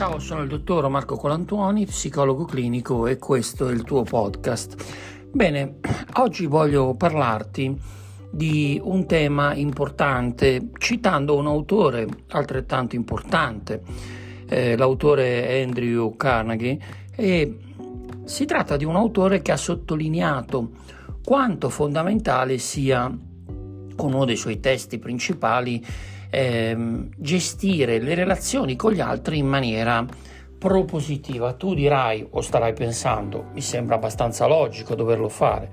Ciao, sono il dottor Marco Colantuoni, psicologo clinico e questo è il tuo podcast. Bene, oggi voglio parlarti di un tema importante citando un autore altrettanto importante, eh, l'autore Andrew Carnegie, e si tratta di un autore che ha sottolineato quanto fondamentale sia, con uno dei suoi testi principali, ehm, gestire le relazioni con gli altri in maniera propositiva. Tu dirai o starai pensando, mi sembra abbastanza logico doverlo fare.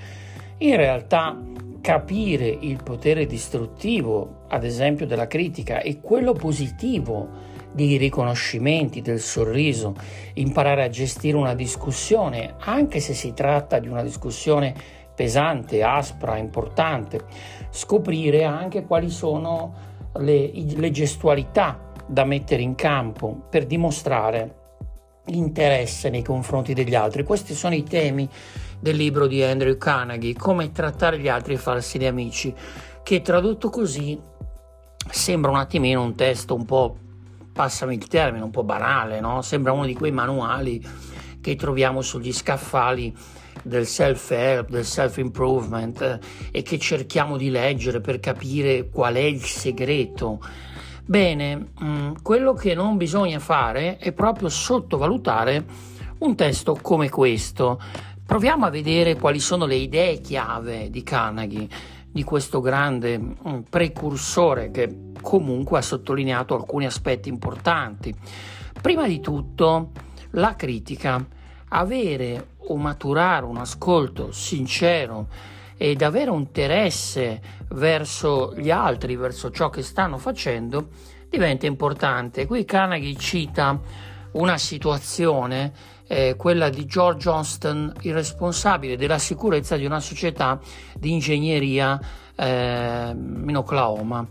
In realtà capire il potere distruttivo, ad esempio della critica, e quello positivo dei riconoscimenti, del sorriso, imparare a gestire una discussione, anche se si tratta di una discussione pesante, aspra, importante, scoprire anche quali sono le, le gestualità da mettere in campo per dimostrare interesse nei confronti degli altri. Questi sono i temi del libro di Andrew Carnegie, come trattare gli altri e farsi dei amici, che tradotto così sembra un attimino un testo un po', passami il termine, un po' banale, no? Sembra uno di quei manuali che troviamo sugli scaffali del self-help, del self-improvement eh, e che cerchiamo di leggere per capire qual è il segreto. Bene, mm, quello che non bisogna fare è proprio sottovalutare un testo come questo. Proviamo a vedere quali sono le idee chiave di Carnegie, di questo grande mm, precursore che comunque ha sottolineato alcuni aspetti importanti. Prima di tutto, la critica avere o maturare un ascolto sincero ed avere un interesse verso gli altri, verso ciò che stanno facendo, diventa importante. Qui Carnegie cita una situazione, eh, quella di George Johnston, il responsabile della sicurezza di una società di ingegneria eh, in Oklahoma.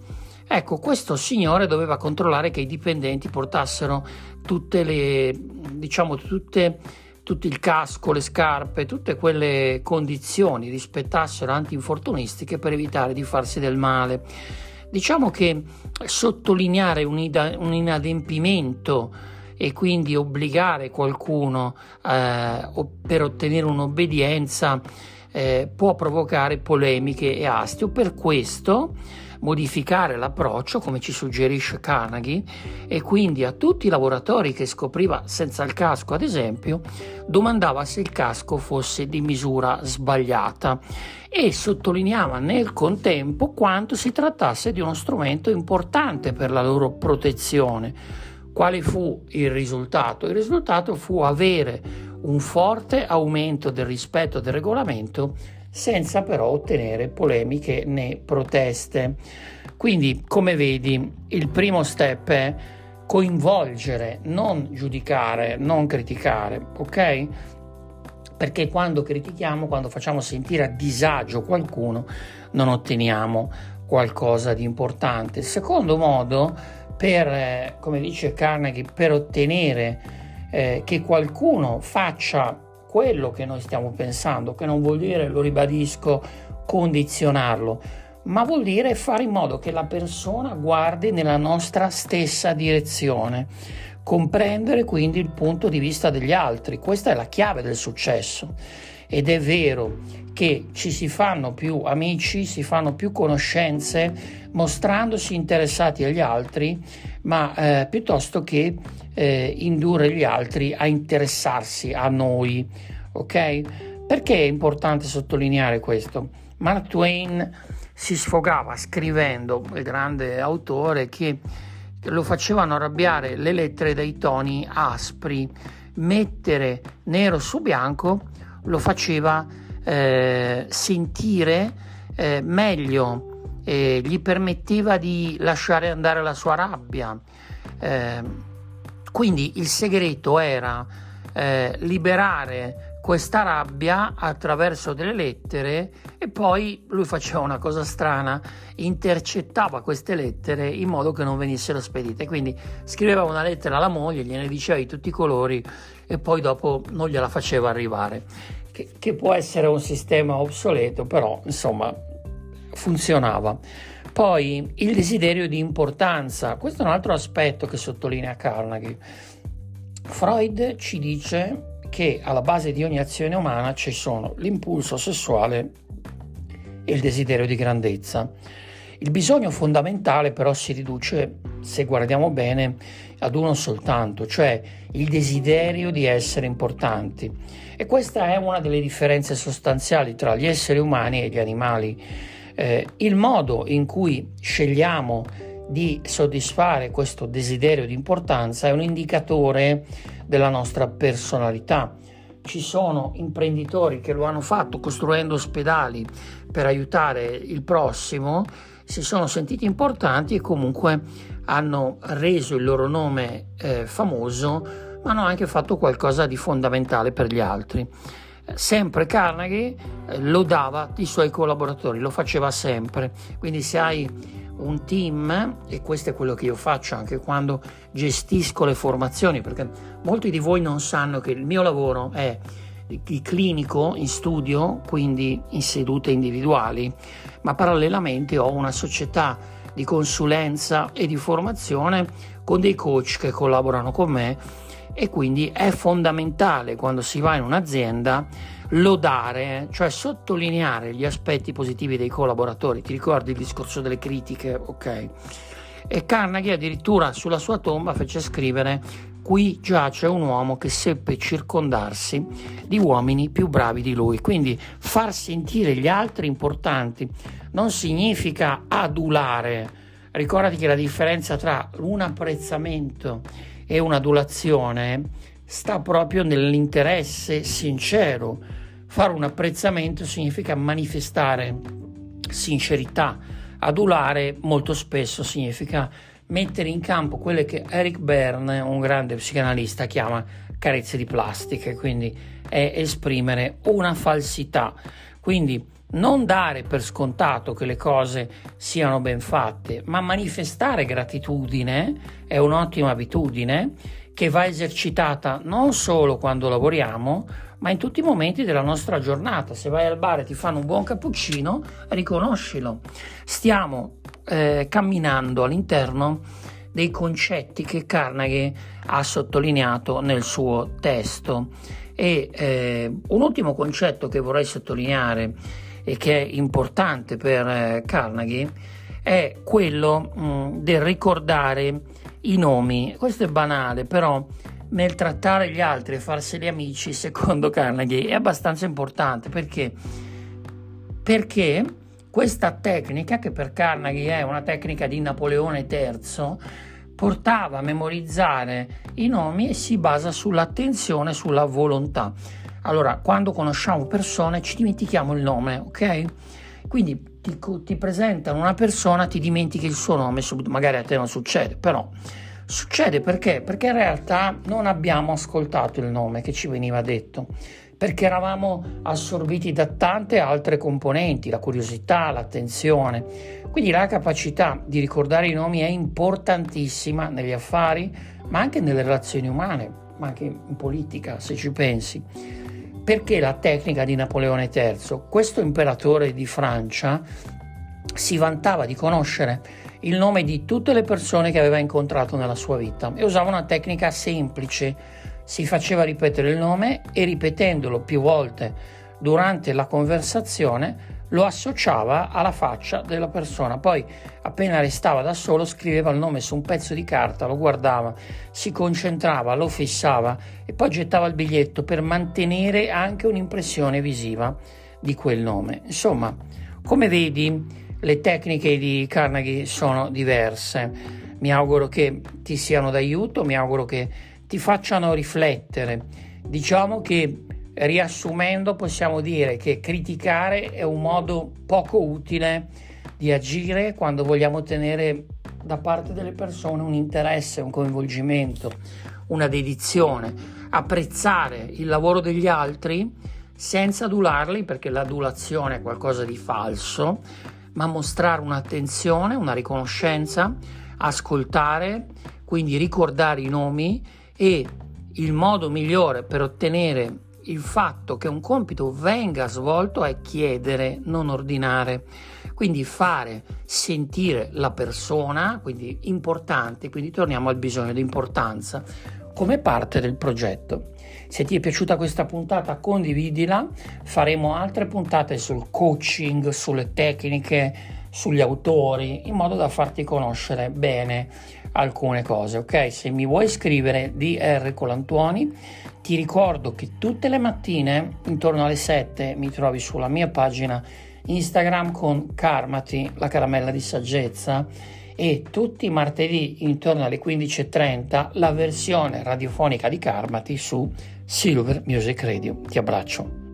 Ecco, questo signore doveva controllare che i dipendenti portassero tutte le, diciamo, tutte tutto il casco, le scarpe, tutte quelle condizioni rispettassero antinfortunistiche per evitare di farsi del male. Diciamo che sottolineare un, ida- un inadempimento e quindi obbligare qualcuno eh, per ottenere un'obbedienza eh, può provocare polemiche e astio. Per questo modificare l'approccio, come ci suggerisce Carnegie, e quindi a tutti i lavoratori che scopriva senza il casco, ad esempio, domandava se il casco fosse di misura sbagliata e sottolineava nel contempo quanto si trattasse di uno strumento importante per la loro protezione. Quale fu il risultato? Il risultato fu avere un forte aumento del rispetto del regolamento senza però ottenere polemiche né proteste. Quindi, come vedi, il primo step è coinvolgere, non giudicare, non criticare, ok? Perché quando critichiamo, quando facciamo sentire a disagio qualcuno, non otteniamo qualcosa di importante. Il secondo modo per, eh, come dice Carnegie, per ottenere eh, che qualcuno faccia quello che noi stiamo pensando, che non vuol dire, lo ribadisco, condizionarlo, ma vuol dire fare in modo che la persona guardi nella nostra stessa direzione, comprendere quindi il punto di vista degli altri. Questa è la chiave del successo. Ed è vero che ci si fanno più amici, si fanno più conoscenze mostrandosi interessati agli altri, ma eh, piuttosto che eh, indurre gli altri a interessarsi a noi. Ok? Perché è importante sottolineare questo? Mark Twain si sfogava scrivendo, il grande autore, che lo facevano arrabbiare le lettere dai toni aspri. Mettere nero su bianco lo faceva eh, sentire eh, meglio, gli permetteva di lasciare andare la sua rabbia. Eh, quindi il segreto era eh, liberare questa rabbia attraverso delle lettere e poi lui faceva una cosa strana, intercettava queste lettere in modo che non venissero spedite. Quindi scriveva una lettera alla moglie, gliene diceva di tutti i colori e poi dopo non gliela faceva arrivare. Che, che può essere un sistema obsoleto, però insomma funzionava. Poi il desiderio di importanza, questo è un altro aspetto che sottolinea Carnegie. Freud ci dice che alla base di ogni azione umana ci sono l'impulso sessuale e il desiderio di grandezza. Il bisogno fondamentale però si riduce, se guardiamo bene, ad uno soltanto, cioè il desiderio di essere importanti. E questa è una delle differenze sostanziali tra gli esseri umani e gli animali. Eh, il modo in cui scegliamo di soddisfare questo desiderio di importanza è un indicatore della nostra personalità. Ci sono imprenditori che lo hanno fatto costruendo ospedali per aiutare il prossimo si sono sentiti importanti e comunque hanno reso il loro nome eh, famoso, ma hanno anche fatto qualcosa di fondamentale per gli altri. Sempre Carnegie eh, lodava i suoi collaboratori, lo faceva sempre. Quindi se hai un team, e questo è quello che io faccio anche quando gestisco le formazioni, perché molti di voi non sanno che il mio lavoro è di clinico in studio, quindi in sedute individuali, ma parallelamente ho una società di consulenza e di formazione con dei coach che collaborano con me e quindi è fondamentale quando si va in un'azienda lodare, cioè sottolineare gli aspetti positivi dei collaboratori. Ti ricordi il discorso delle critiche? Ok. E Carnegie addirittura sulla sua tomba fece scrivere qui giace un uomo che seppe circondarsi di uomini più bravi di lui. Quindi far sentire gli altri importanti non significa adulare. Ricordati che la differenza tra un apprezzamento e un'adulazione sta proprio nell'interesse sincero. Fare un apprezzamento significa manifestare sincerità. Adulare molto spesso significa mettere in campo quelle che Eric Berne, un grande psicanalista, chiama carezze di plastica, quindi è esprimere una falsità. Quindi non dare per scontato che le cose siano ben fatte, ma manifestare gratitudine è un'ottima abitudine che va esercitata non solo quando lavoriamo, ma in tutti i momenti della nostra giornata. Se vai al bar e ti fanno un buon cappuccino, riconoscilo. Stiamo eh, camminando all'interno dei concetti che Carnegie ha sottolineato nel suo testo. E eh, un ultimo concetto che vorrei sottolineare e che è importante per eh, Carnegie è quello mh, mm, del ricordare i nomi. Questo è banale, però nel trattare gli altri e farseli amici, secondo Carnegie, è abbastanza importante perché, perché questa tecnica, che per Carnegie è una tecnica di Napoleone III, portava a memorizzare i nomi e si basa sull'attenzione, sulla volontà. Allora, quando conosciamo persone ci dimentichiamo il nome, ok? Quindi ti, ti presentano una persona, ti dimentichi il suo nome, magari a te non succede, però succede perché? Perché in realtà non abbiamo ascoltato il nome che ci veniva detto perché eravamo assorbiti da tante altre componenti, la curiosità, l'attenzione. Quindi la capacità di ricordare i nomi è importantissima negli affari, ma anche nelle relazioni umane, ma anche in politica, se ci pensi. Perché la tecnica di Napoleone III? Questo imperatore di Francia si vantava di conoscere il nome di tutte le persone che aveva incontrato nella sua vita e usava una tecnica semplice si faceva ripetere il nome e ripetendolo più volte durante la conversazione lo associava alla faccia della persona. Poi, appena restava da solo, scriveva il nome su un pezzo di carta, lo guardava, si concentrava, lo fissava e poi gettava il biglietto per mantenere anche un'impressione visiva di quel nome. Insomma, come vedi, le tecniche di Carnegie sono diverse. Mi auguro che ti siano d'aiuto, mi auguro che ti facciano riflettere. Diciamo che riassumendo possiamo dire che criticare è un modo poco utile di agire quando vogliamo ottenere da parte delle persone un interesse, un coinvolgimento, una dedizione, apprezzare il lavoro degli altri senza adularli perché l'adulazione è qualcosa di falso, ma mostrare un'attenzione, una riconoscenza, ascoltare, quindi ricordare i nomi e il modo migliore per ottenere il fatto che un compito venga svolto è chiedere, non ordinare. Quindi fare sentire la persona, quindi importante, quindi torniamo al bisogno di importanza. come parte del progetto. Se ti è piaciuta questa puntata condividila, faremo altre puntate sul coaching, sulle tecniche, sugli autori, in modo da farti conoscere bene alcune cose, ok? Se mi vuoi scrivere DR Colantuoni, ti ricordo che tutte le mattine intorno alle 7 mi trovi sulla mia pagina Instagram con Karmati, la caramella di saggezza e tutti i martedì intorno alle 15.30 la versione radiofonica di Karmati su Silver Music Radio. Ti abbraccio.